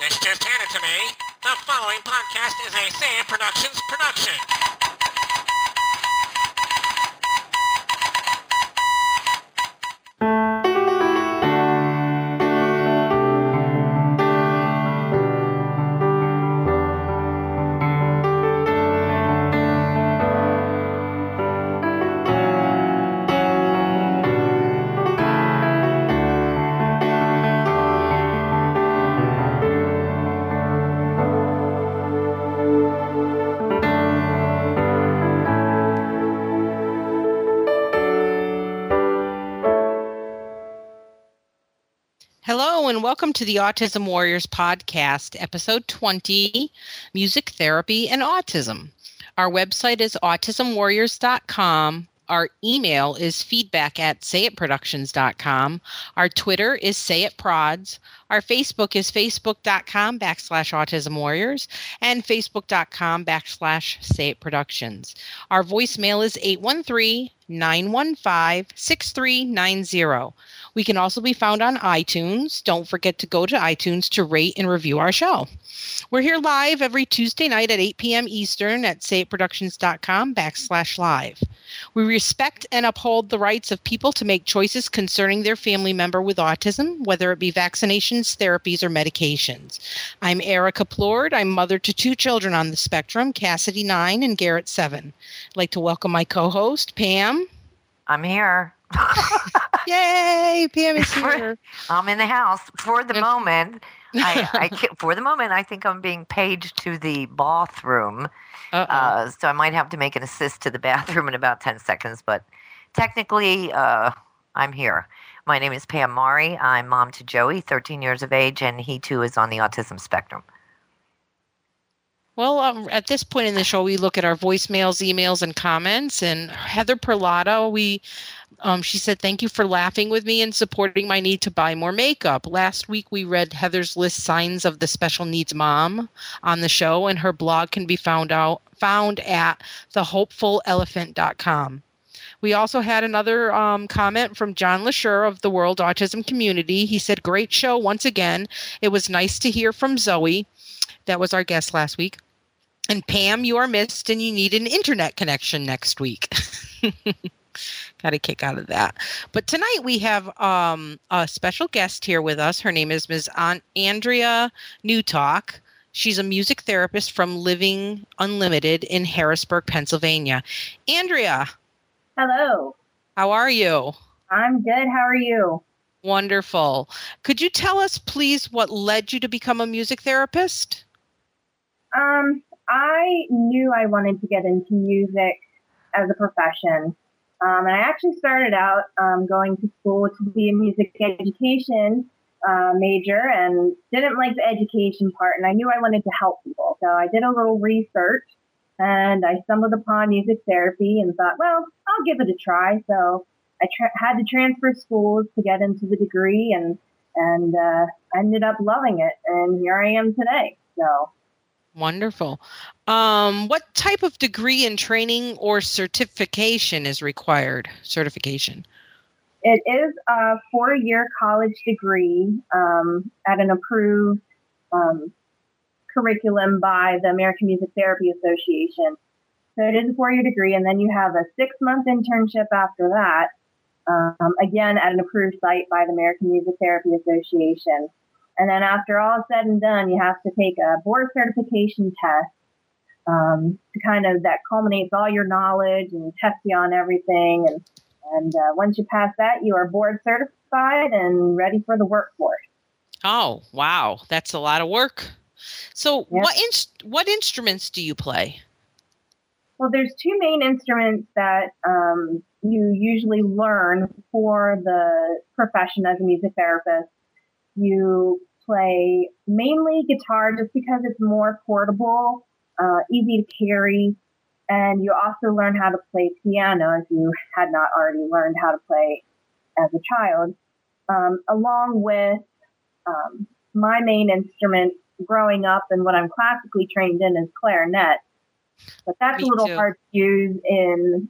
This just handed to me. The following podcast is a It Productions production. Welcome to the Autism Warriors podcast, episode 20 Music Therapy and Autism. Our website is autismwarriors.com. Our email is feedback at sayitproductions.com. Our Twitter is sayitprods. Our Facebook is facebook.com backslash autism warriors and facebook.com backslash sayitproductions. Our voicemail is 813 915 6390. We can also be found on iTunes. Don't forget to go to iTunes to rate and review our show. We're here live every Tuesday night at 8 p.m. Eastern at sayitproductions.com backslash live. We respect and uphold the rights of people to make choices concerning their family member with autism, whether it be therapies, or medications. I'm Ericka Plord. I'm mother to two children on the spectrum, Cassidy 9 and Garrett 7. I'd like to welcome my co-host, Pam. I'm here. Yay, Pam is here. I'm in the house for the moment. I, I for the moment, I think I'm being paged to the bathroom, uh, so I might have to make an assist to the bathroom in about ten seconds. But technically, uh, I'm here. My name is Pam Mari. I'm mom to Joey, 13 years of age, and he too is on the autism spectrum. Well, um, at this point in the show, we look at our voicemails, emails, and comments. And Heather Perlato, we, um, she said, "Thank you for laughing with me and supporting my need to buy more makeup." Last week, we read Heather's list signs of the special needs mom on the show, and her blog can be found out found at thehopefullelephant.com. We also had another um, comment from John Lashur of the World Autism Community. He said, "Great show once again. It was nice to hear from Zoe." That was our guest last week. And Pam, you are missed and you need an internet connection next week. Got a kick out of that. But tonight we have um, a special guest here with us. Her name is Ms. An- Andrea Nuthak. She's a music therapist from Living Unlimited in Harrisburg, Pennsylvania. Andrea, Hello. how are you? I'm good. How are you? Wonderful. Could you tell us, please, what led you to become a music therapist? Um, I knew I wanted to get into music as a profession. Um, and I actually started out um, going to school to be a music education uh, major and didn't like the education part. And I knew I wanted to help people. So I did a little research and I stumbled upon music therapy and thought, well, I'll give it a try. So I tra- had to transfer schools to get into the degree and and uh, ended up loving it. And here I am today. So Wonderful. Um, what type of degree and training or certification is required? Certification. It is a four year college degree um, at an approved um, curriculum by the American Music Therapy Association. So it is a four year degree, and then you have a six month internship after that, um, again at an approved site by the American Music Therapy Association. And then after all is said and done, you have to take a board certification test um, to kind of that culminates all your knowledge and tests you on everything. And and uh, once you pass that, you are board certified and ready for the workforce. Oh, wow, that's a lot of work. So, Yeah. what in- what instruments do you play? Well, there's two main instruments that um, you usually learn for the profession as a music therapist. You play mainly guitar just because it's more portable, uh, easy to carry, and you also learn how to play piano if you had not already learned how to play as a child, um, along with um, my main instrument growing up and what I'm classically trained in is clarinet. But that's Me a little too. hard to use in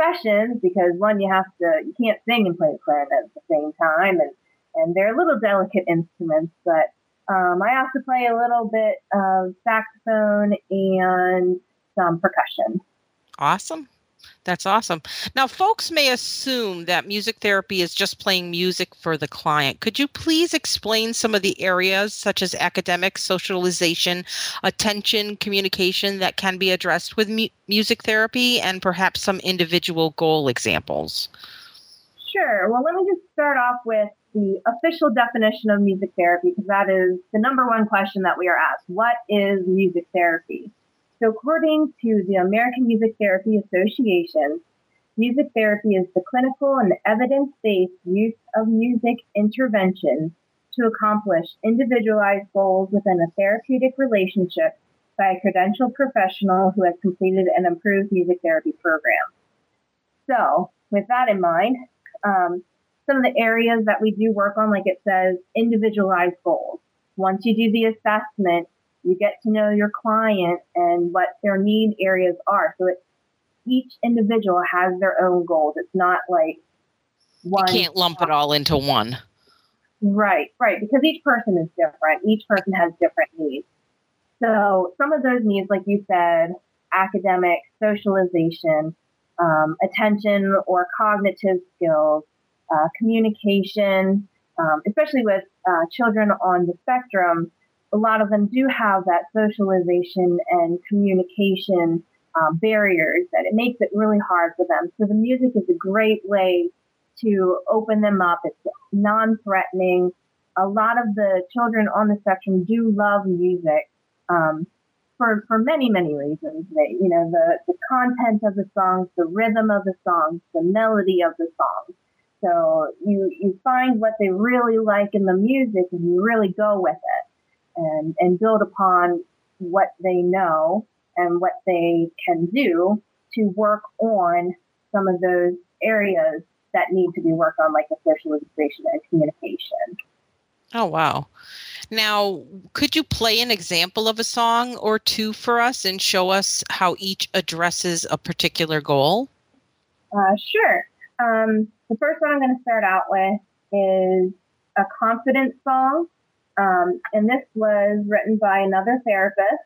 sessions because one, you have to, you can't sing and play the clarinet at the same time. And, and they're a little delicate instruments, but Um, I also play a little bit of saxophone and some percussion. Awesome. That's awesome. Now, folks may assume that music therapy is just playing music for the client. Could you please explain some of the areas, such as academic, socialization, attention, communication, that can be addressed with mu- music therapy and perhaps some individual goal examples? Sure. Well, let me just start off with the official definition of music therapy because that is the number one question that we are asked. What is music therapy? So, according to the American Music Therapy Association, music therapy is the clinical and evidence based use of music intervention to accomplish individualized goals within a therapeutic relationship by a credentialed professional who has completed an approved music therapy program. So, with that in mind, um, some of the areas that we do work on, like it says, individualized goals. Once you do the assessment, you get to know your client and what their need areas are. So each individual has their own goals. It's not like one. You can't lump it all into one. Right, right. Because each person is different. Each person has different needs. So some of those needs, like you said, academic, socialization, um, attention or cognitive skills, uh, communication, um, especially with uh, children on the spectrum, a lot of them do have that socialization and communication um, barriers that it makes it really hard for them. So the music is a great way to open them up. It's non-threatening. A lot of the children on the spectrum do love music um, for for many many reasons. They, you know, the the content of the songs, the rhythm of the songs, the melody of the songs. So you you find what they really like in the music, and you really go with it and, and build upon what they know and what they can do to work on some of those areas that need to be worked on, like the socialization and communication. Oh, wow. Now, could you play an example of a song or two for us and show us how each addresses a particular goal? Uh, sure. Um, the first one I'm going to start out with is a confidence song um, and this was written by another therapist.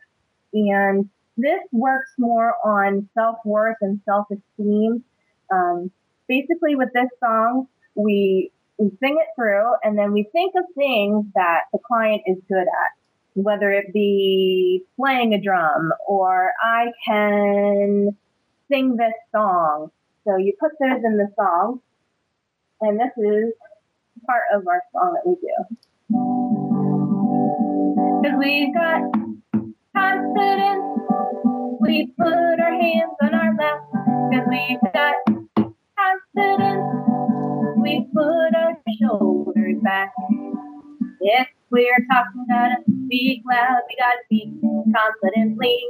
And this works more on self worth and self esteem. Um, basically, with this song, we, we sing it through and then we think of things that the client is good at, whether it be playing a drum or I can sing this song. So you put those in the song, and this is part of our song that we do. Cause we got confidence. We put our hands on our laps. Cause we got confidence. We put our shoulders back. If we're talking, gotta speak loud. We gotta speak confidently.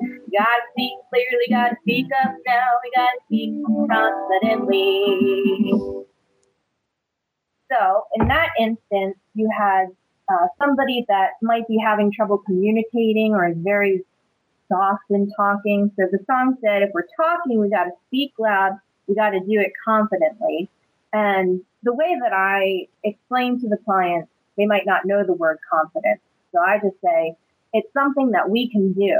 We gotta speak clearly, gotta speak up now. We gotta speak confidently. So, in that instance, you had uh, somebody that might be having trouble communicating or is very soft in talking. So the song said, if we're talking, we got to speak loud. We got to do it confidently. And the way that I explain to the client, they might not know the word confidence. So I just say, it's something that we can do.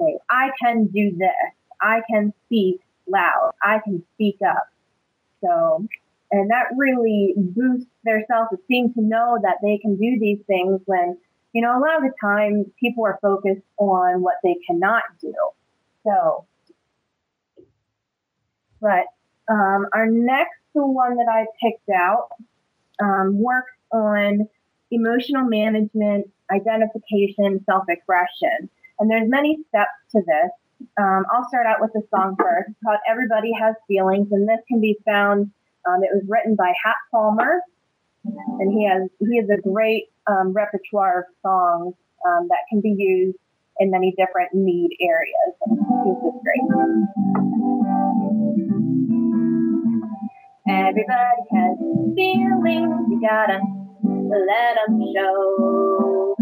Say, I can do this. I can speak loud. I can speak up. So and that really boosts their self esteem to know that they can do these things when, you know, a lot of the time people are focused on what they cannot do. So, but um, our next one that I picked out um, works on emotional management, identification, self expression. And there's many steps to this. Um, I'll start out with the song first. It's called Everybody Has Feelings, and this can be found um, it was written by Hap Palmer, and he has he has a great um, repertoire of songs um, that can be used in many different need areas. He's just great. Everybody has feelings, you gotta let them show.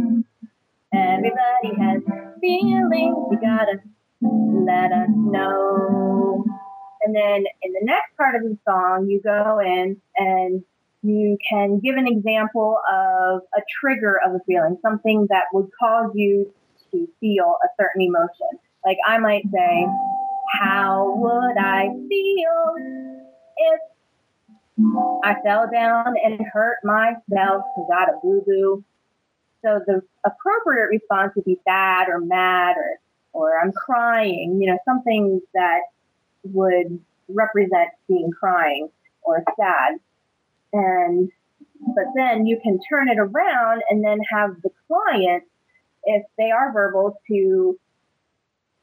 Everybody has feelings, you gotta let us know. And then in the next part of the song, you go in and You can give an example of a trigger of a feeling, something that would cause you to feel a certain emotion. Like I might say, How would I feel if I fell down and hurt myself and got a boo boo? So the appropriate response would be sad or mad or, or I'm crying, you know, something that would represent being crying or sad. And but then you can turn it around and then have the client, if they are verbal, to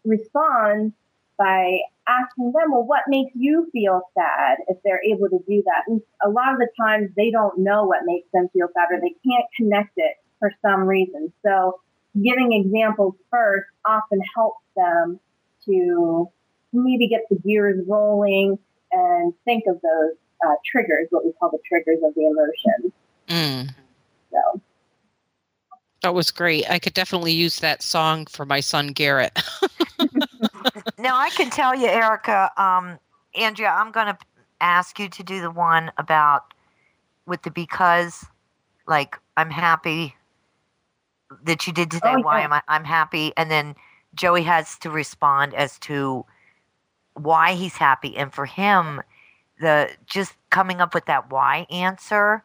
respond by asking them, well, what makes you feel sad if they're able to do that? And a lot of the times they don't know what makes them feel sad or they can't connect it for some reason. So giving examples first often helps them to maybe get the gears rolling and think of those uh, triggers, what we call the triggers of the emotions. Mm. So That was great. I could definitely use that song for my son Garrett. Now I can tell you, Ericka, um, Andrea, I'm going to ask you to do the one about with the because, like I'm happy that you did today. Oh, Why am I? I'm happy, and then Joey has to respond as to why he's happy, and for him, the just coming up with that why answer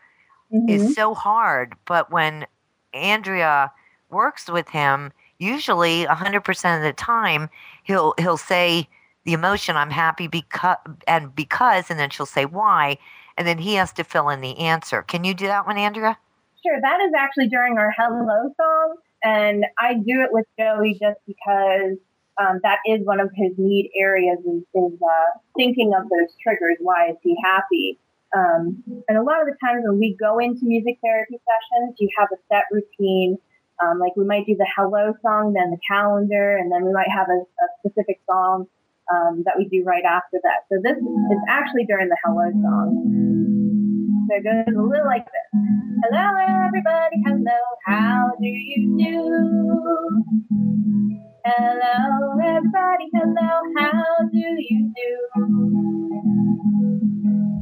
mhm. is so hard. But when Andrea works with him, usually 100% of the time, he'll he'll say the emotion I'm happy because and because and then she'll say why and then he has to fill in the answer. Can you do that one, Andrea? Sure, that is actually during our hello song, and I do it with Joey just because um, that is one of his need areas is, is uh, thinking of those triggers. Why is he happy? Um, and a lot of the times when we go into music therapy sessions, you have a set routine. Um, like we might do the hello song, then the calendar, and then we might have a, a specific song um, that we do right after that. So this is actually during the hello song. So it goes a little like this. Hello, everybody. Hello, how do you do? Hello, everybody. Hello, how do you do?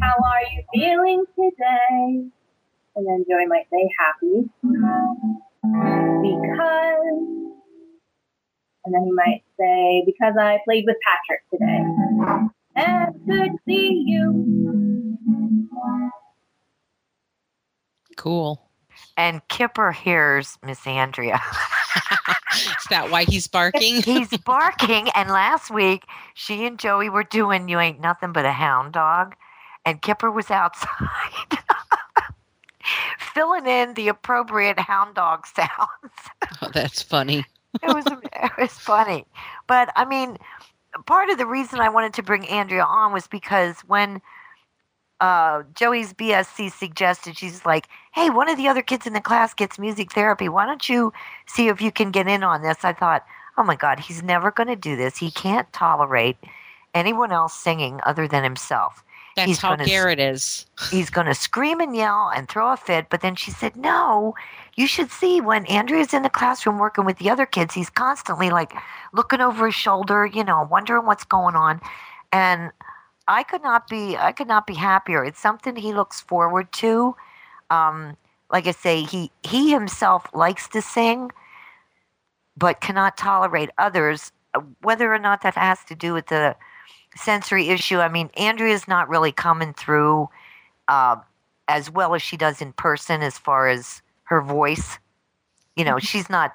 How are you feeling today? And then Joey might say happy because, and then he might say because I played with Patrick today. And good to see you. cool. And Kipper hears Miss Andrea. Is that why he's barking? He's barking and last week she and Joey were doing you ain't nothing but a hound dog and Kipper was outside filling in the appropriate hound dog sounds. Oh, that's funny. it was it was funny. But I mean, part of the reason I wanted to bring Andrea on was because when uh, Joey's BSC suggested, she's like, "Hey, one of the other kids in the class gets music therapy. Why don't you see if you can get in on this?" I thought, "Oh my God, he's never going to do this. He can't tolerate anyone else singing other than himself." That's He's how gonna Garrett is. he's going to scream and yell and throw a fit. But then she said, No, you should see when Andrea's in the classroom working with the other kids, he's constantly like looking over his shoulder, you know, wondering what's going on. And I could not be I could not be happier. It's something he looks forward to. Um, like I say, he he himself likes to sing, but cannot tolerate others. Whether or not that has to do with the sensory issue, I mean, Andrea's not really coming through uh, as well as she does in person as far as her voice. You know, she's not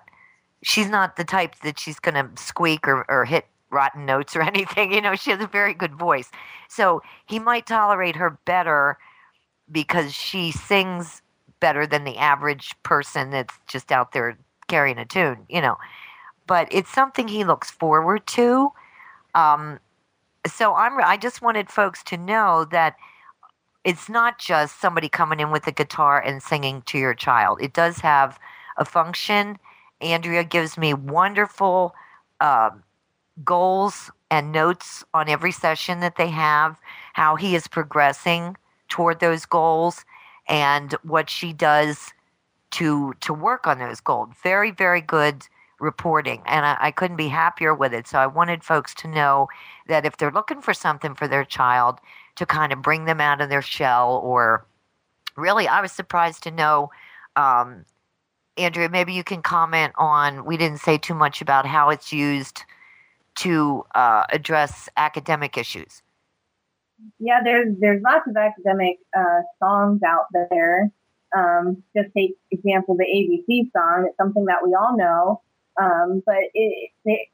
she's not the type that she's going to squeak or, or hit rotten notes or anything. You know, she has a very good voice. So he might tolerate her better because she sings better than the average person that's just out there carrying a tune, you know. But it's something he looks forward to. Um, so I'm I just wanted folks to know that it's not just somebody coming in with a guitar and singing to your child. It does have a function. Andrea gives me wonderful um, goals and notes on every session that they have, how he is progressing toward those goals, and what she does to to work on those goals. Very very good reporting, and I, I couldn't be happier with it. So I wanted folks to know that if they're looking for something for their child to kind of bring them out of their shell or really, I was surprised to know. Um, Andrea, maybe you can comment on. We didn't say too much about how it's used to uh, address academic issues. Yeah, there's there's lots of academic uh, songs out there. Um, just take example the ABC song. It's something that we all know, um, but it, it,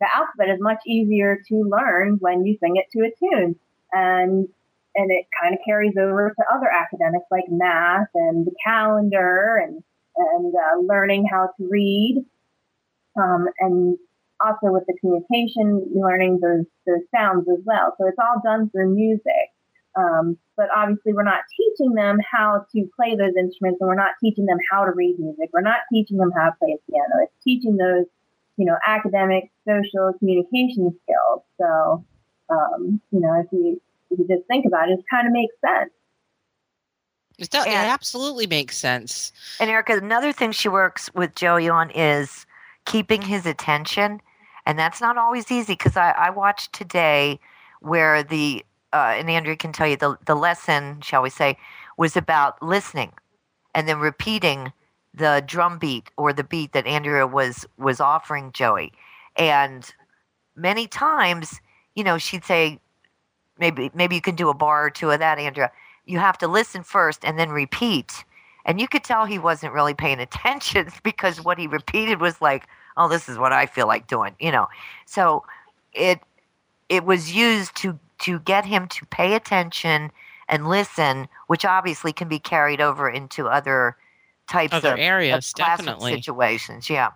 the alphabet is much easier to learn when you sing it to a tune, and and it kind of carries over to other academics like math and the calendar and and uh, learning how to read, um, and also with the communication, learning those those sounds as well. So it's all done through music. Um, but obviously, we're not teaching them how to play those instruments, and we're not teaching them how to read music. We're not teaching them how to play a piano. It's teaching those, you know, academic, social, communication skills. So, um, you know, if you if you just think about it, it kind of makes sense. It, does, it absolutely makes sense. And Ericka, another thing she works with Joey on is keeping his attention, and that's not always easy because I, I watched today where the uh, and Andrea can tell you the, the lesson, shall we say, was about listening and then repeating the drum beat or the beat that Andrea was was offering Joey. And many times, you know, she'd say, maybe maybe you can do a bar or two of that, Andrea. You have to listen first and then repeat. And you could tell he wasn't really paying attention because what he repeated was like, oh, this is what I feel like doing, you know. So it it was used to to get him to pay attention and listen, which obviously can be carried over into other types other of areas, of classroom definitely. situations. Yeah.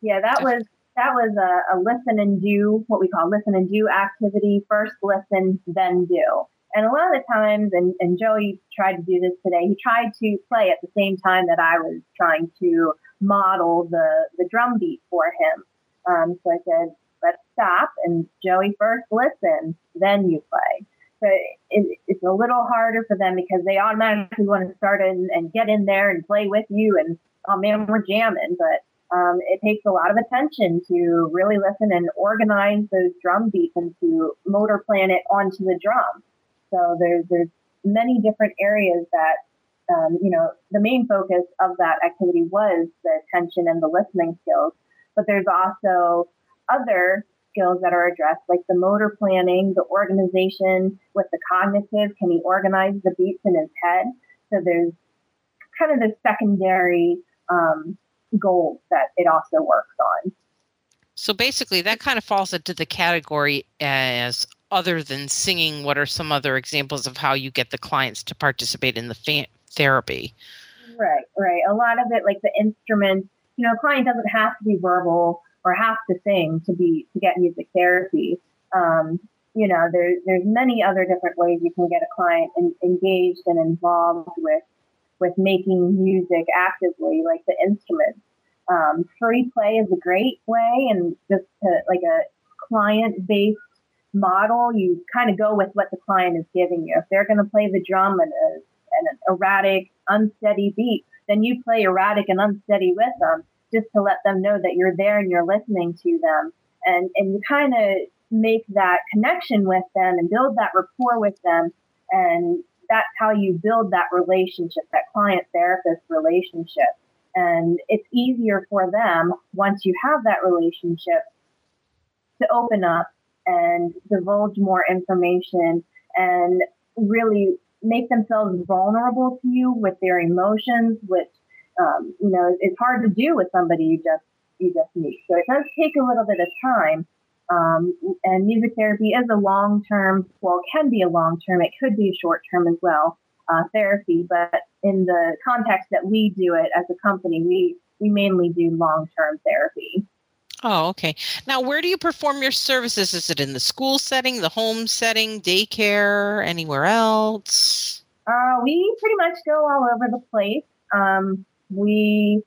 Yeah, that was that was a, a listen and do what we call listen and do activity. First listen, then do. And a lot of the times, and, and Joey tried to do this today, he tried to play at the same time that I was trying to model the, the drum beat for him. Um, so I said, let's stop and Joey first listen, then you play. So it, it's a little harder for them because they automatically want to start in and get in there and play with you and oh man, we're jamming. But um, it takes a lot of attention to really listen and organize those drum beats and to motor plan it onto the drum. So there's there's many different areas that um, you know the main focus of that activity was the attention and the listening skills, but there's also other skills that are addressed, like the motor planning, the organization with the cognitive. Can he organize the beats in his head? So there's kind of the secondary um, goals that it also works on. So basically, that kind of falls into the category as other than singing. What are some other examples of how you get the clients to participate in the fa- therapy? Right, right. A lot of it, like the instruments, you know, a client doesn't have to be verbal or have to sing to be to get music therapy. Um, you know, there's there's many other different ways you can get a client in, engaged and involved with with making music actively, like the instruments. Um, free play is a great way, and just to, like a client based model, you kind of go with what the client is giving you. If they're going to play the drum and, and an erratic, unsteady beat, then you play erratic and unsteady with them just to let them know that you're there and you're listening to them. And, and you kind of make that connection with them and build that rapport with them. And that's how you build that relationship, that client therapist relationship. And it's easier for them once you have that relationship to open up and divulge more information and really make themselves vulnerable to you with their emotions, which um, you know it's hard to do with somebody you just you just meet. So it does take a little bit of time. Um, and music therapy is a long term, well, can be a long term, it could be short term as well, uh, therapy. But in the context that we do it as a company, we, we mainly do long term therapy. Oh, okay. Now, where do you perform your services? Is it in the school setting, the home setting, daycare, anywhere else? Uh, we pretty much go all over the place. Um, we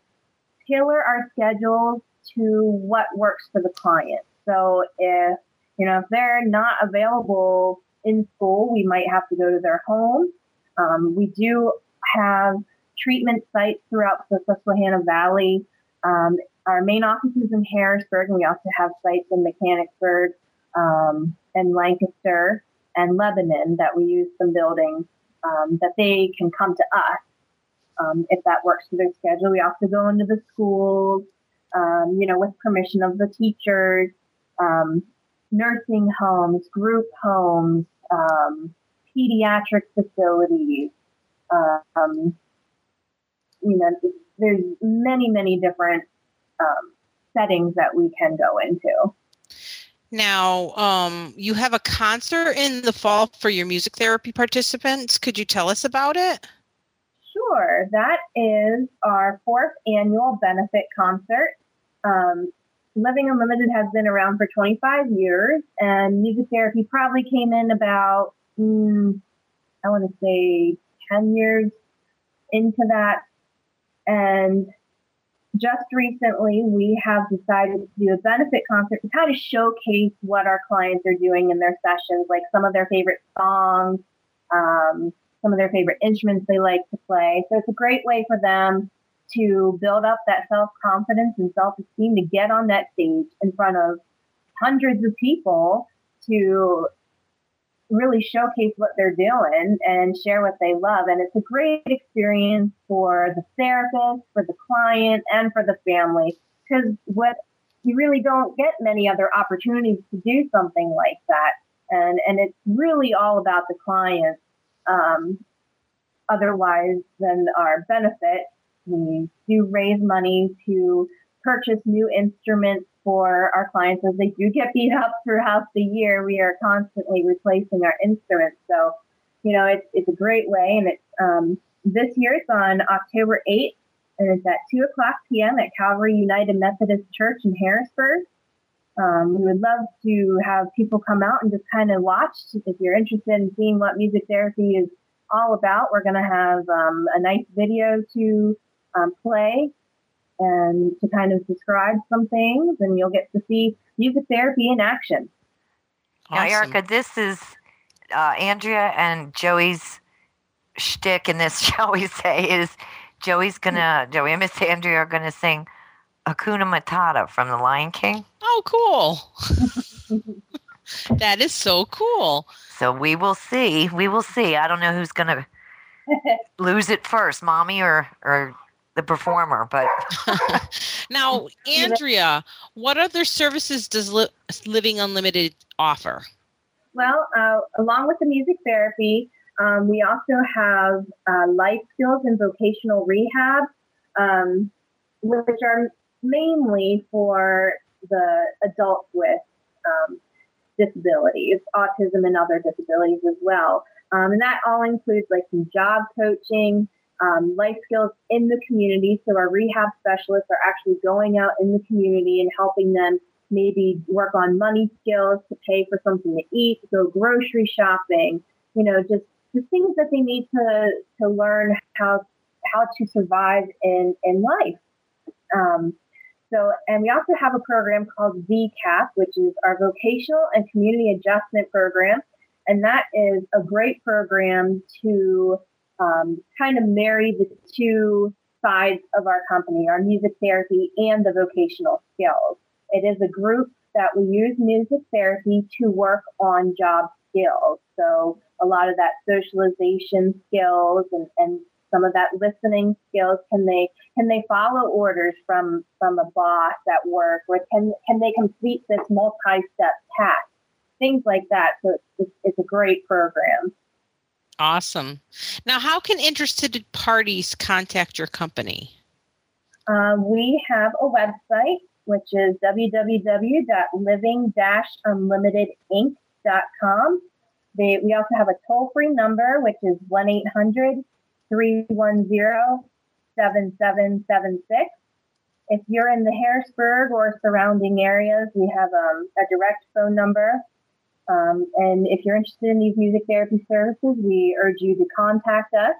tailor our schedules to what works for the client. So if you know if they're not available in school, we might have to go to their home. Um, we do have treatment sites throughout the Susquehanna Valley. Um, our main office is in Harrisburg, and we also have sites in Mechanicsburg um, and Lancaster and Lebanon that we use some buildings um, that they can come to us um, if that works for their schedule. We also go into the schools, um, you know, with permission of the teachers, um, nursing homes, group homes, um, pediatric facilities. Um, you know, there's many, many different um, settings that we can go into. Now, um, you have a concert in the fall for your music therapy participants. Could you tell us about it? Sure. That is our fourth annual benefit concert. Um, Living Unlimited has been around for 25 years, and music therapy probably came in about, mm, I want to say, 10 years into that. And just recently, we have decided to do a benefit concert to kind of showcase what our clients are doing in their sessions, like some of their favorite songs, um, some of their favorite instruments they like to play. So it's a great way for them to build up that self confidence and self esteem to get on that stage in front of hundreds of people to really showcase what they're doing and share what they love. And it's a great experience for the therapist, for the client, and for the family because what you really don't get many other opportunities to do something like that. And, and it's really all about the client um, otherwise than our benefit. We do raise money to purchase new instruments for our clients as they do get beat up throughout the year. We are constantly replacing our instruments. So, you know, it's, it's a great way. And it's, um, this year it's on October 8th and it's at 2 o'clock p.m. at Calvary United Methodist Church in Harrisburg. Um, we would love to have people come out and just kind of watch. If you're interested in seeing what music therapy is all about, we're going to have um, a nice video to um, play and to kind of describe some things, and you'll get to see music therapy in action. Awesome. Now, Ericka, this is uh, Andrea and Joey's shtick in this, shall we say, is Joey's gonna, Joey and Miss Andrea are gonna sing Hakuna Matata from The Lion King. Oh, cool. that is so cool. So we will see. We will see. I don't know who's gonna lose it first, mommy or or the performer. But now, Andrea, what other services does Li- Living Unlimited offer? Well, uh, along with the music therapy, um, we also have uh, life skills and vocational rehab, um, which are mainly for the adults with um, disabilities, autism, and other disabilities as well. Um, and that all includes like some job coaching, um, life skills in the community. So our rehab specialists are actually going out in the community and helping them maybe work on money skills to pay for something to eat, go grocery shopping, you know, just the things that they need to to learn how how to survive in in life. Um, so, and we also have a program called VCAP, which is our vocational and community adjustment program, and that is a great program to um, kind of marry the two sides of our company, our music therapy and the vocational skills. It is a group that we use music therapy to work on job skills. So a lot of that socialization skills and, and some of that listening skills can they can they follow orders from from a boss at work or can can they complete this multi-step task things like that so it's, it's a great program Awesome. Now, how can interested parties contact your company? Uh, we have a website, which is www.living-unlimitedinc.com. They, we also have a toll free number, which is 1 800 310 7776. If you're in the Harrisburg or surrounding areas, we have um, a direct phone number um, and if you're interested in these music therapy services, we urge you to contact us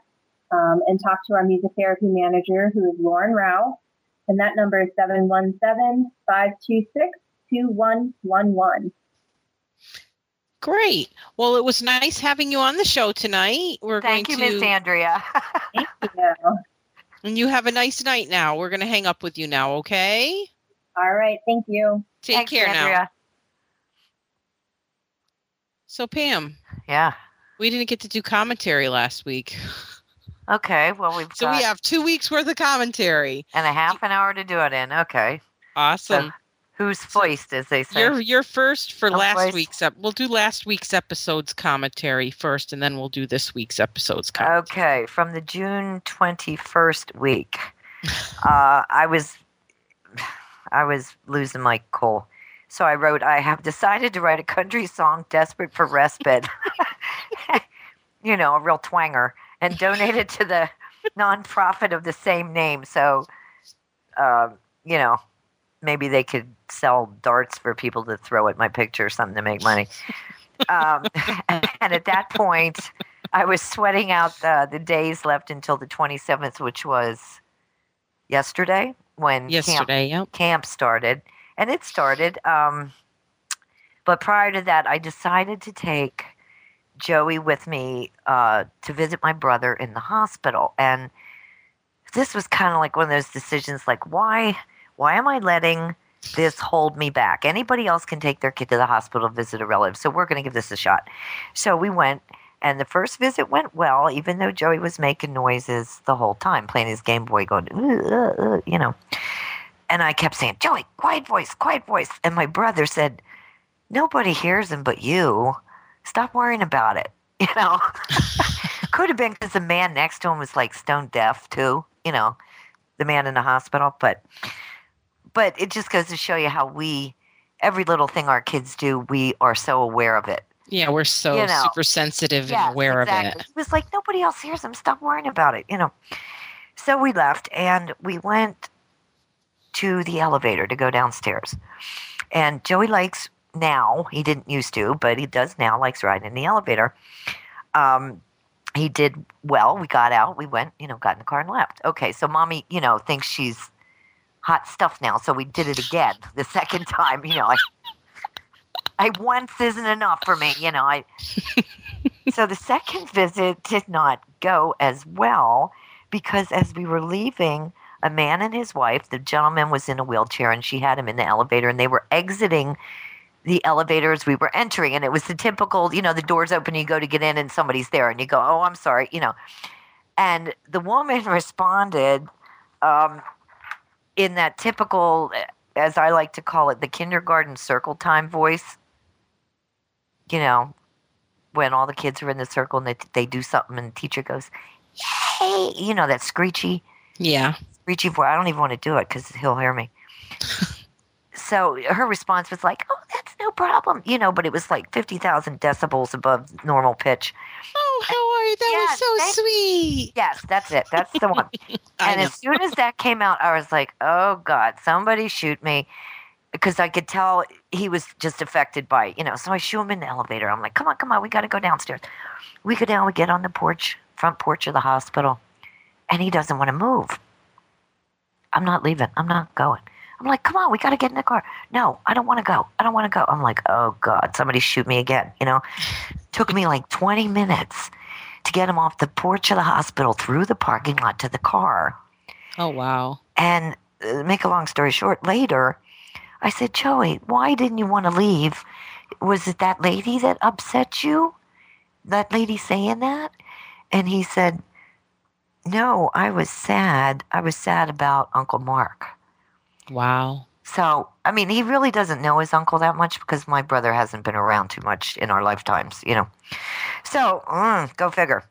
um, and talk to our music therapy manager, who is Lauren Rao. And that number is 717 526 2111. Great. Well, it was nice having you on the show tonight. We're Thank going you, to... Miss Andrea. Thank you. And you have a nice night now. We're going to hang up with you now, okay? All right. Thank you. Take Thanks, care Andrea. now. So, Pam. Yeah. We didn't get to do commentary last week. Okay, well we've So got we have two weeks worth of commentary. and a half an hour to do it in. Okay, Awesome. who's first, as they say? You're you're first for I'm last first. week's ep- we'll do last week's episode's commentary first and then we'll do this week's episode's commentary. Okay, from the June twenty first week, uh, I was I was losing my cool. So I wrote, I have decided to write a country song desperate for respite. you know, a real twanger, and donate it to the nonprofit of the same name. So, uh, you know, maybe they could sell darts for people to throw at my picture or something to make money. Um, and at that point, I was sweating out the, the days left until the 27th, which was yesterday when camp Yesterday, yep. camp started, and it started. Um, but prior to that, I decided to take Joey with me uh, to visit my brother in the hospital, and this was kind of like one of those decisions, like why, why am I letting this hold me back? Anybody else can take their kid to the hospital, visit a relative, so we're going to give this a shot. So we went. And the first visit went well, even though Joey was making noises the whole time, playing his Game Boy, going, "Ugh, ugh, ugh," you know. And I kept saying, Joey, quiet voice, quiet voice. And my brother said, Nobody hears him but you. Stop worrying about it. You know, could have been because the man next to him was like stone deaf too. You know, the man in the hospital. But, but it just goes to show you how we, every little thing our kids do, we are so aware of it. Yeah, we're so You know, super sensitive Yes, and aware exactly. of it. It was like nobody else hears him. Stop worrying about it, you know. So we left and we went to the elevator to go downstairs. And Joey likes now, he didn't used to, but he does now, likes riding in the elevator. Um, he did well. We got out, we went, you know, got in the car and left. Okay, so mommy, you know, thinks she's hot stuff now. So we did it again the second time, you know. I, I once isn't enough for me, you know. I so the second visit did not go as well because as we were leaving, a man and his wife, the gentleman was in a wheelchair and she had him in the elevator and they were exiting the elevator as we were entering. And it was the typical, you know, the doors open, you go to get in and somebody's there and you go, oh, I'm sorry, you know. And the woman responded um, in that typical, as I like to call it, the kindergarten circle time voice. You know, when all the kids are in the circle and they, they do something and the teacher goes, Yay! You know, that screechy, Yeah. Screechy voice. I don't even want to do it because he'll hear me. so her response was like, Oh, that's no problem. You know, but it was like 50,000 decibels above normal pitch. Oh, how are you? That Yes, was so sweet. Yes, that's it. That's the one. And know. as soon as that came out, I was like, "Oh God, somebody shoot me!" Because I could tell he was just affected by, you know. So I shoo him in the elevator. I'm like, "Come on, come on, we got to go downstairs." We go down. We get on the porch, front porch of the hospital, and he doesn't want to move. I'm not leaving. I'm not going. I'm like, "Come on, we got to get in the car." No, I don't want to go. I don't want to go. I'm like, "Oh God, somebody shoot me again!" You know. Took me like 20 minutes to get him off the porch of the hospital through the parking lot to the car. oh, wow. And uh, make a long story short, later, I said, Joey, why didn't you want to leave? Was it that lady that upset you? That lady saying that? And he said, No, I was sad. I was sad about Uncle Mark. Wow. So, I mean, he really doesn't know his uncle that much because my brother hasn't been around too much in our lifetimes, you know. So, mm, go figure.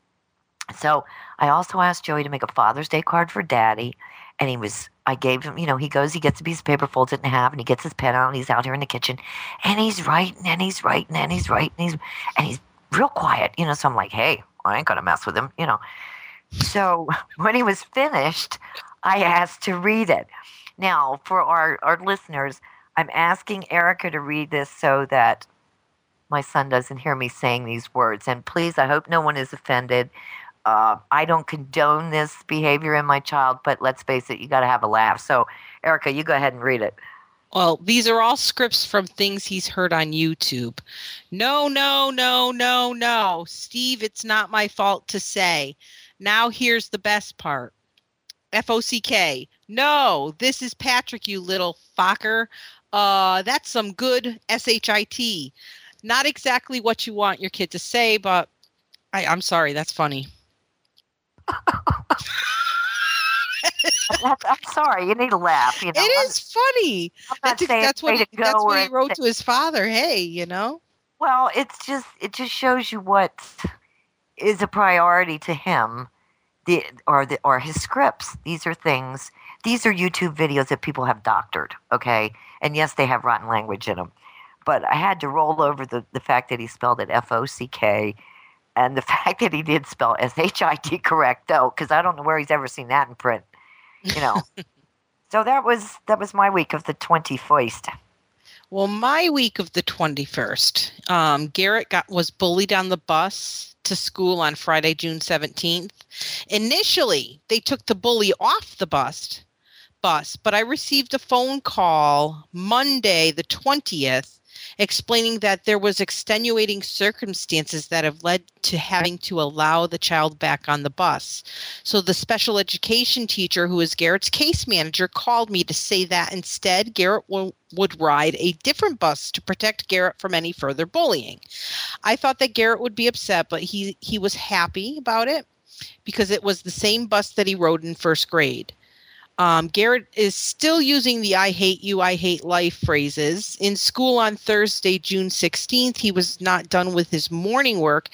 So, I also asked Joey to make a Father's Day card for Daddy, and he was. I gave him, you know, he goes, he gets a piece of paper, folds it in half, and he gets his pen out, and he's out here in the kitchen, and he's writing, and he's writing, and he's writing, and he's, and he's real quiet, you know. So I'm like, hey, I ain't gonna mess with him, you know. So when he was finished, I asked to read it. Now, for our, our listeners, I'm asking Ericka to read this so that my son doesn't hear me saying these words. And please, I hope no one is offended. Uh, I don't condone this behavior in my child, but let's face it, you got to have a laugh. So, Ericka, you go ahead and read it. Well, these are all scripts from things he's heard on YouTube. No, no, no, no, no. Steve, it's not my fault to say. Now here's the best part. F O C K. No, this is Patrick, you little fucker. Uh, that's some good S H I T. Not exactly what you want your kid to say, but I, I'm sorry. That's funny. That's, I'm sorry, you need to laugh. You know, It is funny. I'm I not think saying that's what he, that's what he wrote to his father. Hey, you know. Well, it's just it just shows you what is a priority to him. The or the or his scripts. These are things. These are YouTube videos that people have doctored. Okay, and yes, they have rotten language in them. But I had to roll over the the fact that he spelled it F O C K, and the fact that he did spell S H I T correct though, because I don't know where he's ever seen that in print. You know. so that was that was my week of the twenty first. Well, my week of the 21st, um, Garrett got was bullied on the bus to school on Friday, June 17th. Initially, they took the bully off the bus, bus, but I received a phone call Monday, the 20th, explaining that there was extenuating circumstances that have led to having to allow the child back on the bus. So the special education teacher who is Garrett's case manager called me to say that instead Garrett would ride a different bus to protect Garrett from any further bullying. I thought that Garrett would be upset, but he he was happy about it because it was the same bus that he rode in first grade. Um, Garrett is still using the I hate you, I hate life phrases. In school on Thursday, June 16th, he was not done with his morning work.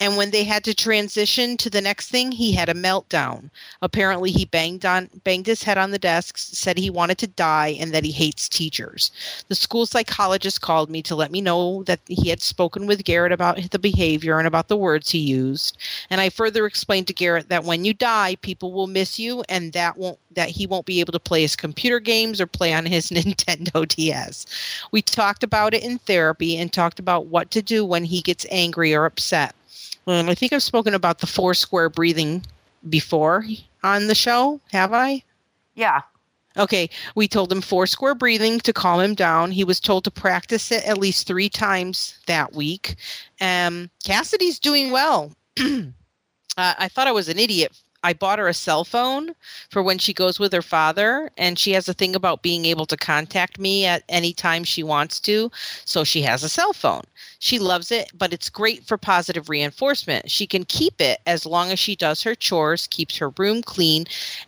And when they had to transition to the next thing, he had a meltdown. Apparently, he banged on banged his head on the desk, said he wanted to die, and that he hates teachers. The school psychologist called me to let me know that he had spoken with Garrett about the behavior and about the words he used. And I further explained to Garrett that when you die, people will miss you, and that won't that he won't be able to play his computer games or play on his Nintendo DS. We talked about it in therapy and talked about what to do when he gets angry or upset. Um, I think I've spoken about the four square breathing before on the show, have I? Yeah, Okay, we told him four square breathing to calm him down. He was told to practice it at least three times that week. Um, Cassidy's doing well. uh, I thought I was an idiot. I bought her a cell phone for when she goes with her father, and she has a thing about being able to contact me at any time she wants to. So she has a cell phone. She loves it, but it's great for positive reinforcement. She can keep it as long as she does her chores, keeps her room clean,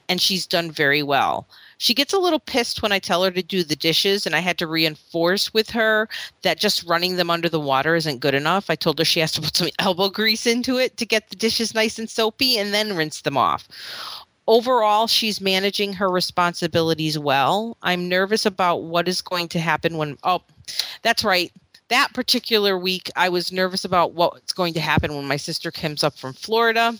and she's done very well. She gets a little pissed when I tell her to do the dishes, and I had to reinforce with her that just running them under the water isn't good enough. I told her she has to put some elbow grease into it to get the dishes nice and soapy and then rinse them off. Overall, she's managing her responsibilities well. I'm nervous about what is going to happen when, oh, that's right. That particular week, I was nervous about what's going to happen when my sister comes up from Florida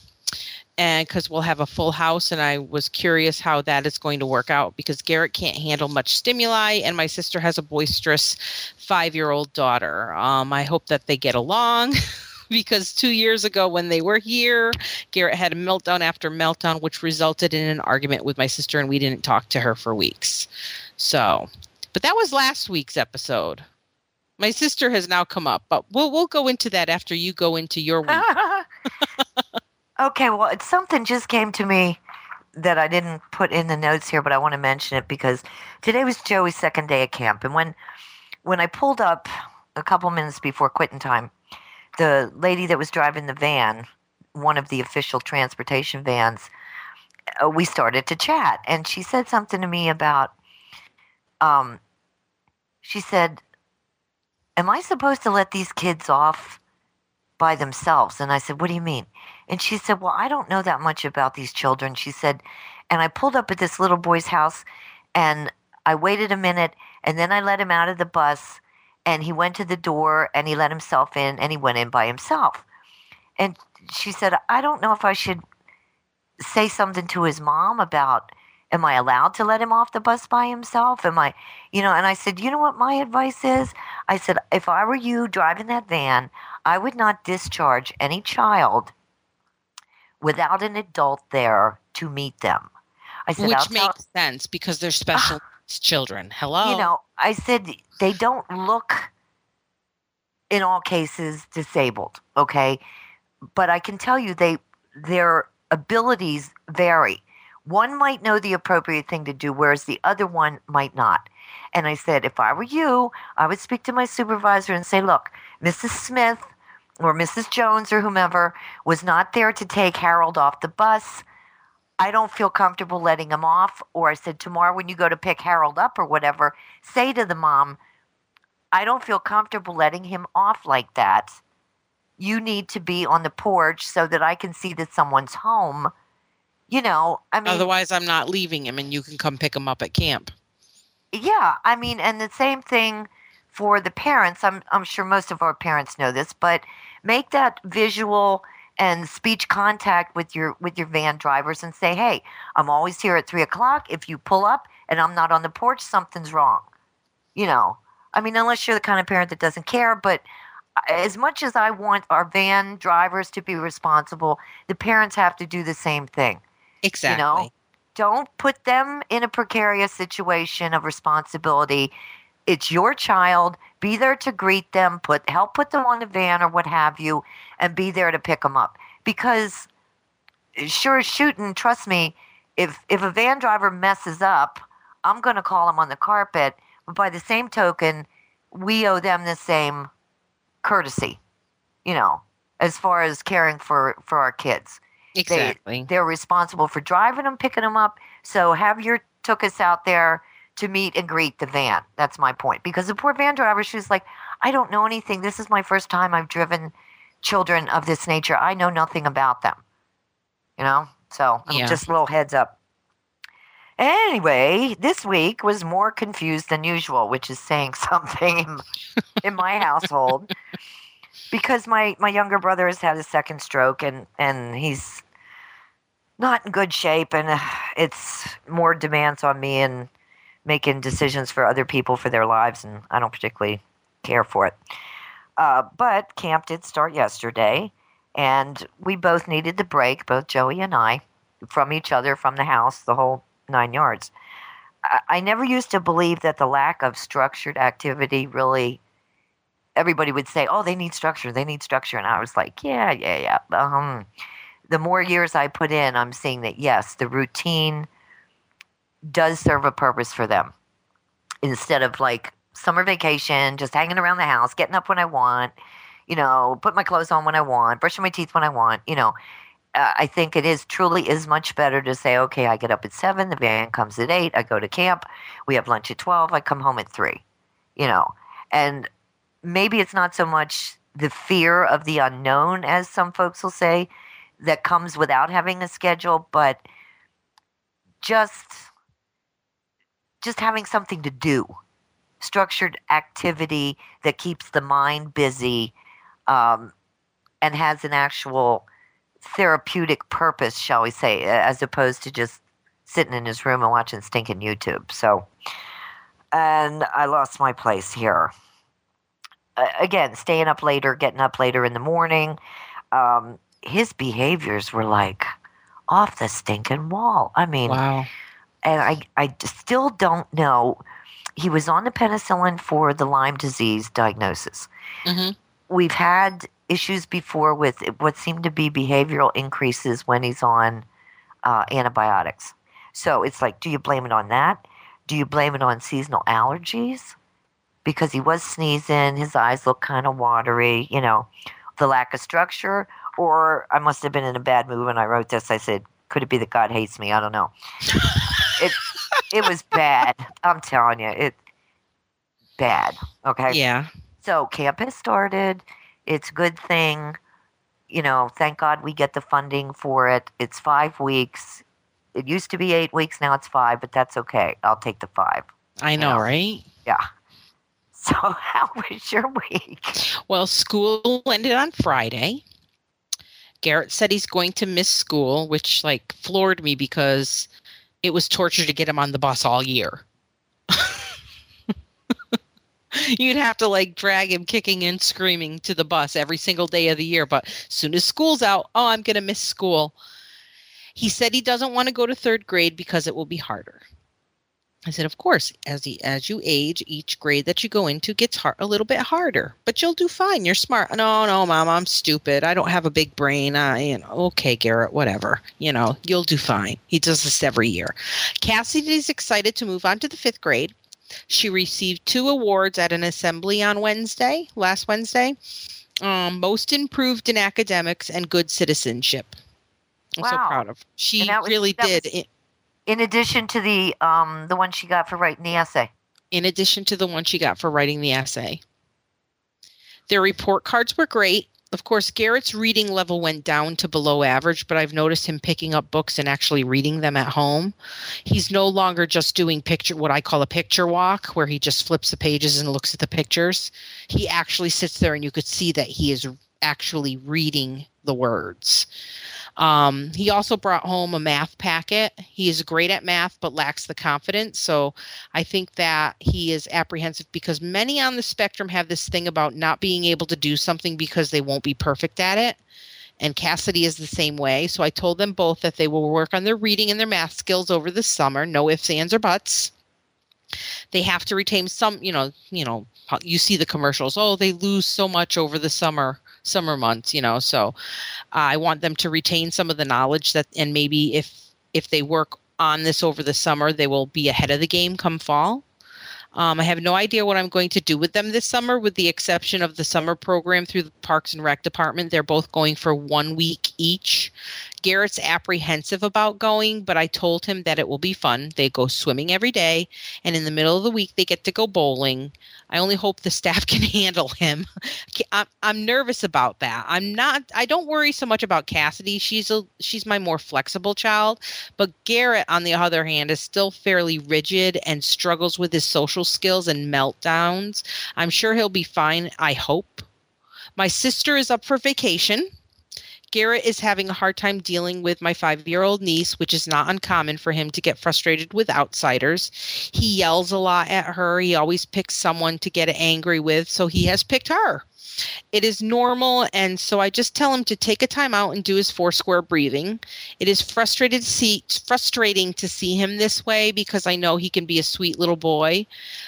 and because we'll have a full house and i was curious how that is going to work out because garrett can't handle much stimuli and my sister has a boisterous five year old daughter. Um, i hope that they get along because two years ago when they were here garrett had a meltdown after meltdown which resulted in an argument with my sister and we didn't talk to her for weeks. So but that was last week's episode. My sister has now come up but we'll, we'll go into that after you go into your week okay, well, it's something just came to me that I didn't put in the notes here, but I want to mention it because today was Joey's second day at camp, and when when I pulled up a couple minutes before quitting time, the lady that was driving the van, one of the official transportation vans, uh, we started to chat, and she said something to me about, um, she said, "Am I supposed to let these kids off by themselves?" And I said, "What do you mean?" And she said, Well, I don't know that much about these children. She said, And I pulled up at this little boy's house and I waited a minute and then I let him out of the bus and he went to the door and he let himself in and he went in by himself. And she said, I don't know if I should say something to his mom about am I allowed to let him off the bus by himself? Am I, you know, and I said, you know what my advice is? I said, if I were you driving that van, I would not discharge any child without an adult there to meet them. I said, which "I'll tell- makes sense because they're ah. special needs children. Hello. you know, I said they don't look in all cases disabled, okay? But I can tell you they their abilities vary. One might know the appropriate thing to do whereas the other one might not. And I said, if I were you, I would speak to my supervisor and say, "Look, Mrs. Smith or Mrs. Jones or whomever was not there to take Harold off the bus, I don't feel comfortable letting him off. Or I said, tomorrow when you go to pick Harold up or whatever, say to the mom, I don't feel comfortable letting him off like that. You need to be on the porch so that I can see that someone's home. You know, I mean, Otherwise, I'm not leaving him, and you can come pick him up at camp. yeah, I mean, and the same thing for the parents. I'm I'm sure most of our parents know this, but make that visual and speech contact with your with your van drivers and say, "Hey, I'm always here at three o'clock. If you pull up and I'm not on the porch, something's wrong." You know, I mean, unless you're the kind of parent that doesn't care, but as much as I want our van drivers to be responsible, the parents have to do the same thing Exactly. don't put them in a precarious situation of responsibility. It's your child. Be there to greet them, put help put them on the van or what have you, and be there to pick them up. Because eh, sure as shooting, trust me, if if a van driver messes up, I'm gonna call him on the carpet. But by the same token, we owe them the same courtesy, you know, as far as caring for for our kids exactly. they're responsible for driving them, picking them up. So have your took us out there to meet and greet the van. That's my point. Because the poor van driver, she was like, I don't know anything. This is my first time I've driven children of this nature. I know nothing about them. You know? So Yeah. just a little heads up. Anyway, this week was more confused than usual, which is saying something in, in my household. Because my, my younger brother has had a second stroke and, and he's not in good shape and uh, it's more demands on me and making decisions for other people for their lives and i don't particularly care for it. Uh, but camp did start yesterday and we both needed the break both joey and i from each other from the house the whole nine yards. I, I never used to believe that the lack of structured activity really everybody would say oh they need structure they need structure and i was like yeah yeah yeah um, the more years I put in, I'm seeing that yes, the routine does serve a purpose for them. Instead of like summer vacation, just hanging around the house, getting up when I want, you know, put my clothes on when I want, brushing my teeth when I want, you know. Uh, I think it is truly is much better to say, okay, I get up at seven, the van comes at eight, I go to camp, we have lunch at twelve, I come home at three, you know, and maybe it's not so much the fear of the unknown as some folks will say, that comes without having a schedule, but just just having something to do, structured activity that keeps the mind busy, um, and has an actual therapeutic purpose, shall we say, as opposed to just sitting in his room and watching stinking YouTube. So, and I lost my place here. Uh, again, staying up later, getting up later in the morning. Um, his behaviors were like off the stinking wall. I mean, Wow. and I still don't know. He was on the penicillin for the Lyme disease diagnosis. hmm We've had issues before with what seem to be behavioral increases when he's on uh, antibiotics. So it's like, do you blame it on that? Do you blame it on seasonal allergies? Because he was sneezing, his eyes look kind of watery, you know, the lack of structure. Or I must have been in a bad mood when I wrote this. I said, could it be that God hates me? I don't know. it it was bad. I'm telling you, it bad. Okay. Yeah. So camp has started. It's a good thing. You know, thank God we get the funding for it. It's five weeks. It used to be eight weeks. Now it's five, but that's okay. I'll take the five. I know, Yeah. right? Yeah. So how was your week? Well, school ended on Friday. Garrett said he's going to miss school, which like floored me because it was torture to get him on the bus all year. You'd have to like drag him kicking and screaming to the bus every single day of the year. But as soon as school's out, oh, I'm going to miss school. He said he doesn't want to go to third grade because it will be harder. I said, of course, as the, as you age, each grade that you go into gets hard, a little bit harder, but you'll do fine. You're smart. No, no, mom, I'm stupid. I don't have a big brain. I, you know, okay, Garrett, whatever. You know, you'll do fine. He does this every year. Cassidy's excited to move on to the fifth grade. She received two awards at an assembly on Wednesday, last Wednesday. Um, most improved in academics and good citizenship. I'm so proud of. Her. She was- really did. was- in, addition to the um the one she got for writing the essay. in addition to the one she got for writing the essay. Their report cards were great. Of course, Garrett's reading level went down to below average, but I've noticed him picking up books and actually reading them at home. He's no longer just doing picture what I call a picture walk where he just flips the pages and looks at the pictures. He actually sits there and you could see that he is actually reading the words. Um, he also brought home a math packet. He is great at math but lacks the confidence. So I think that he is apprehensive because many on the spectrum have this thing about not being able to do something because they won't be perfect at it. And Cassidy is the same way. So I told them both that they will work on their reading and their math skills over the summer. No ifs, ands, or buts. They have to retain some, you know, you know, you see the commercials. Oh, they lose so much over the summer, summer months, you know. So I want them to retain some of the knowledge that, and maybe if if they work on this over the summer, they will be ahead of the game come fall. Um, I have no idea what I'm going to do with them this summer, with the exception of the summer program through the Parks and Rec Department. They're both going for one week each. Garrett's apprehensive about going, but I told him that it will be fun. They go swimming every day, and in the middle of the week, they get to go bowling. I only hope the staff can handle him. I'm, I'm nervous about that. I'm not. I don't worry so much about Cassidy. She's a she's my more flexible child, but Garrett, on the other hand, is still fairly rigid and struggles with his social skills and meltdowns. I'm sure he'll be fine. I hope. My sister is up for vacation. Garrett is having a hard time dealing with my five year old niece, which is not uncommon for him to get frustrated with outsiders. He yells a lot at her. He always picks someone to get angry with, so he has picked her. It is normal, and so I just tell him to take a time out and do his four square breathing. It is frustrated to see, frustrating to see him this way because I know he can be a sweet little boy.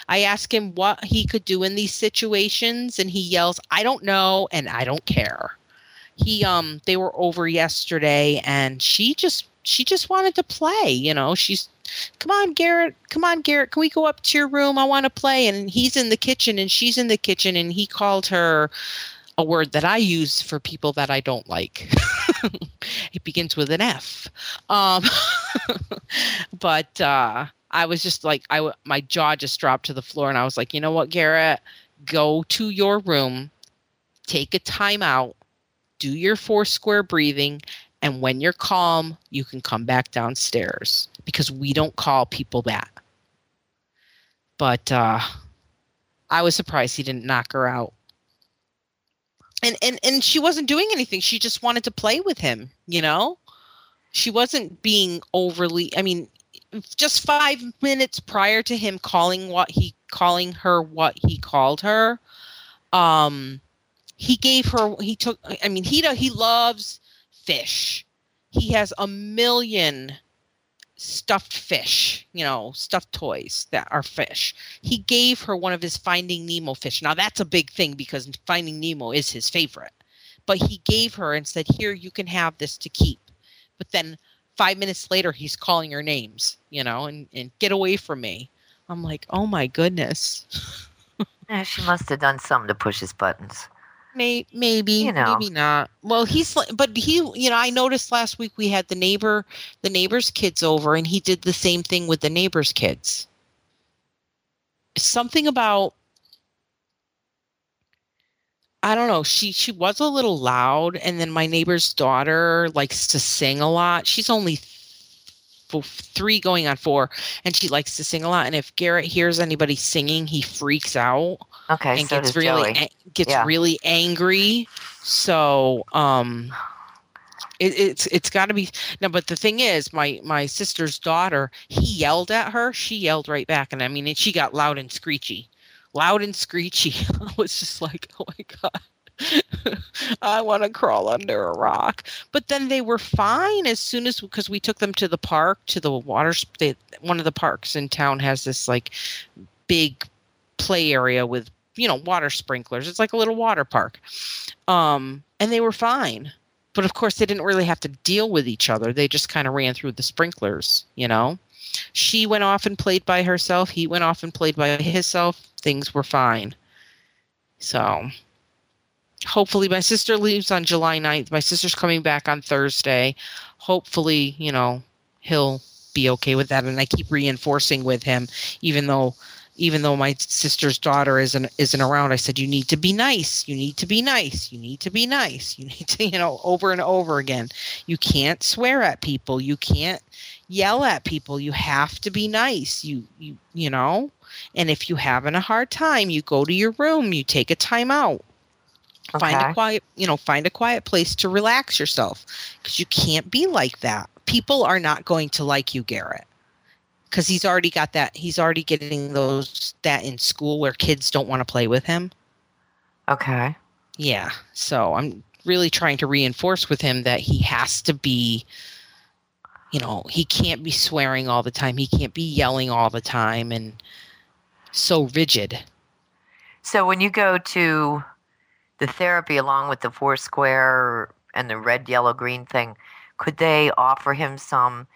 I ask him what he could do in these situations, and he yells, "I don't know," and "I don't care." He um they were over yesterday and she just she just wanted to play you know? She's come on garrett come on garrett can we go up to your room? I want to play. And he's in the kitchen and she's in the kitchen and he called her a word that i use for people that i don't like. It begins with an f. Um but uh i was just like I my jaw just dropped to the floor and i was like you know what garrett? Go to your room take a time out do your four square breathing and when you're calm you can come back downstairs because we don't call people that. But uh i was surprised he didn't knock her out. And and and she wasn't doing anything she just wanted to play with him you know? She wasn't being overly i mean just 5 minutes prior to him calling what he calling her what he called her um he gave her he took i mean he he loves fish. He has a million stuffed fish you know stuffed toys that are fish. He gave her one of his finding nemo fish. Now that's a big thing because finding nemo is his favorite. But he gave her and said here you can have this to keep. But then five minutes later he's calling her names you know and, and get away from me. I'm like oh my goodness. Eh, she must have done something to push his buttons. May, maybe, You know. maybe not. Well, he's but he, you know, I noticed last week we had the neighbor, the neighbor's kids over, and he did the same thing with the neighbor's kids. Something about, I don't know. She she was a little loud, and then my neighbor's daughter likes to sing a lot. She's only th- three going on four, and she likes to sing a lot. And if Garrett hears anybody singing, he freaks out Okay, and so gets really gets Yeah. really angry. So um it, it's it's got to be no. But the thing is, my my sister's daughter, he yelled at her. She yelled right back, and I mean, and she got loud and screechy, loud and screechy. I was just like, oh my god. I want to crawl under a rock. But then they were fine as soon as because we took them to the park, to the water. They, one of the parks in town has this like big play area with you know water sprinklers. It's like a little water park, um, and they were fine. But of course, they didn't really have to deal with each other. They just kind of ran through the sprinklers, you know. She went off and played by herself. He went off and played by himself. Things were fine. So hopefully my sister leaves on July 9th. My sister's coming back on Thursday. Hopefully, you know, he'll be okay with that and I keep reinforcing with him even though even though my sister's daughter isn't isn't around, I said, "You need to be nice. You need to be nice. You need to be nice. You need to, you know, over and over again. You can't swear at people. You can't yell at people. You have to be nice. You you you know. And if you're having a hard time, you go to your room. You take a time out. Okay. Find a quiet, you know, find a quiet place to relax yourself because you can't be like that. People are not going to like you, Garrett because he's already got that he's already getting those that in school where kids don't want to play with him Okay. yeah so i'm really trying to reinforce with him that he has to be you know he can't be swearing all the time he can't be yelling all the time and so rigid So when you go to the therapy along with the four square and the red, yellow, green thing, could they offer him some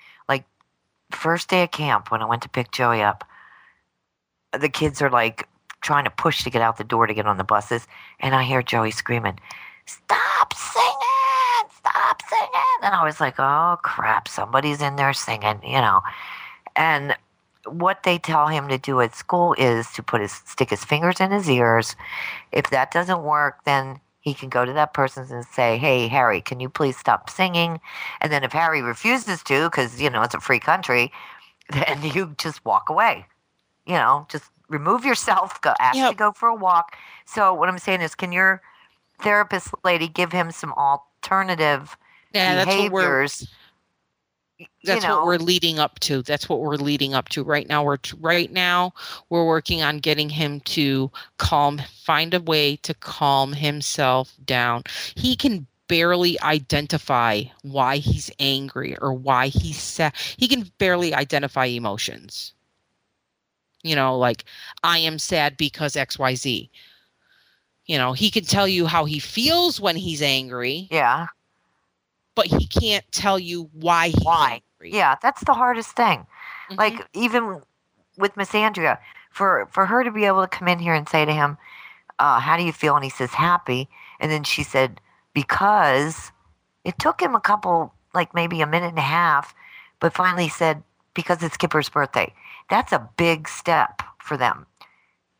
first day of camp when I went to pick Joey up? The kids are like trying to push to get out the door to get on the buses, and I hear Joey screaming, "Stop singing! Stop singing!" And I was like, "Oh crap! Somebody's in there singing," you know. And what they tell him to do at school is to put his stick his fingers in his ears. If that doesn't work, then he can go to that person and say, "Hey, Harry, can you please stop singing?" And then if Harry refuses to, because you know it's a free country, then you just walk away. You know, just remove yourself. Go ask Yep. to go for a walk. So what I'm saying is, can your therapist lady give him some alternative yeah that's what we're behaviors? That's you know, what we're leading up to that's what we're leading up to right now. We're right now we're working on getting him to calm find a way to calm himself down. He can barely identify why he's angry or why he's sad. He can barely identify emotions. You know like i am sad because xyz you know he can tell you how he feels when he's angry. Yeah. But he can't tell you why he's Why? angry. Yeah, that's the hardest thing. Mhm. Like even with Miss Andrea, for for her to be able to come in here and say to him, uh, "How do you feel?" and he says, "Happy," and then she said, "Because." It took him a couple, like maybe a minute and a half, but finally said, "Because it's Skipper's birthday." That's a big step for them,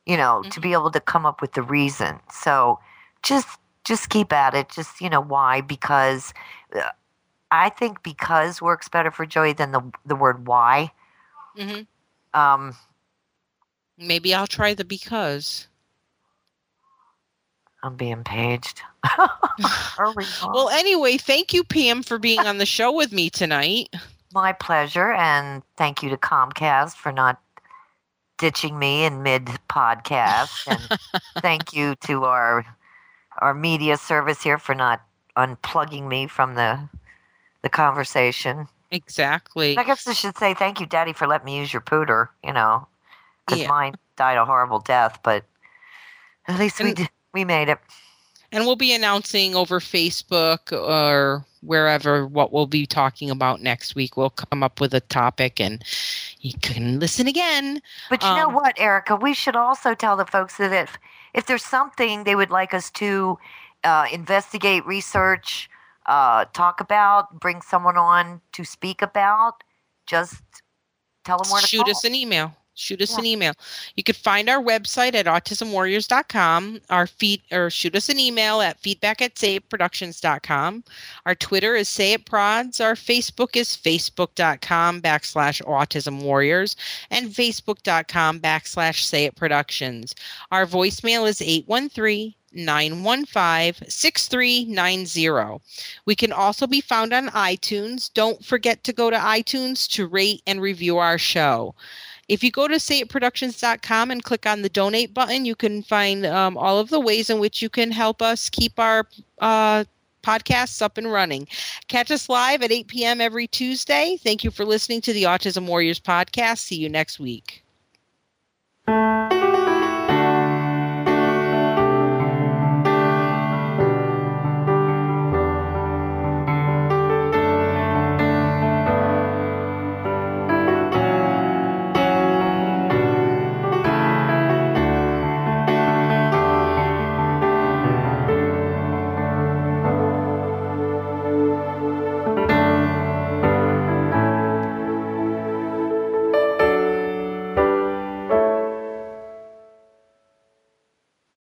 you know, to be able to come up with the reason. So just just keep at it. Just you know why? Because I think because works better for Joey than the the word why. Mhm. Um, Maybe I'll try the because. I'm being paged. Well, anyway, thank you, Pam, for being on the show with me tonight. my pleasure, and thank you to Comcast for not ditching me in mid podcast, and thank you to our our media service here for not unplugging me from the the conversation. Exactly. I guess I should say thank you, Daddy, for letting me use your pooter. You know, because Yeah. mine died a horrible death, but at least we did, we made it. And we'll be announcing over Facebook or wherever what we'll be talking about next week. We'll come up with a topic and you can listen again. But you know Um, what, Ericka? We should also tell the folks that if if there's something they would like us to uh, investigate, research, uh, talk about, bring someone on to speak about, just tell them where to shoot call. us an email shoot us Yeah. an email you could find our website at autismwarriors.com our feed or shoot us an email at feedback at sayitproductions.com our twitter is say it prods our facebook is facebook.com backslash autism warriors and facebook.com backslash say it productions our voicemail is 813 915 6390. We can also be found on iTunes. Don't forget to go to iTunes to rate and review our show. If you go to sayitproductions.com and click on the donate button, you can find um, all of the ways in which you can help us keep our uh, podcasts up and running. Catch us live at 8 p.m. every Tuesday. Thank you for listening to the Autism Warriors podcast. See you next week.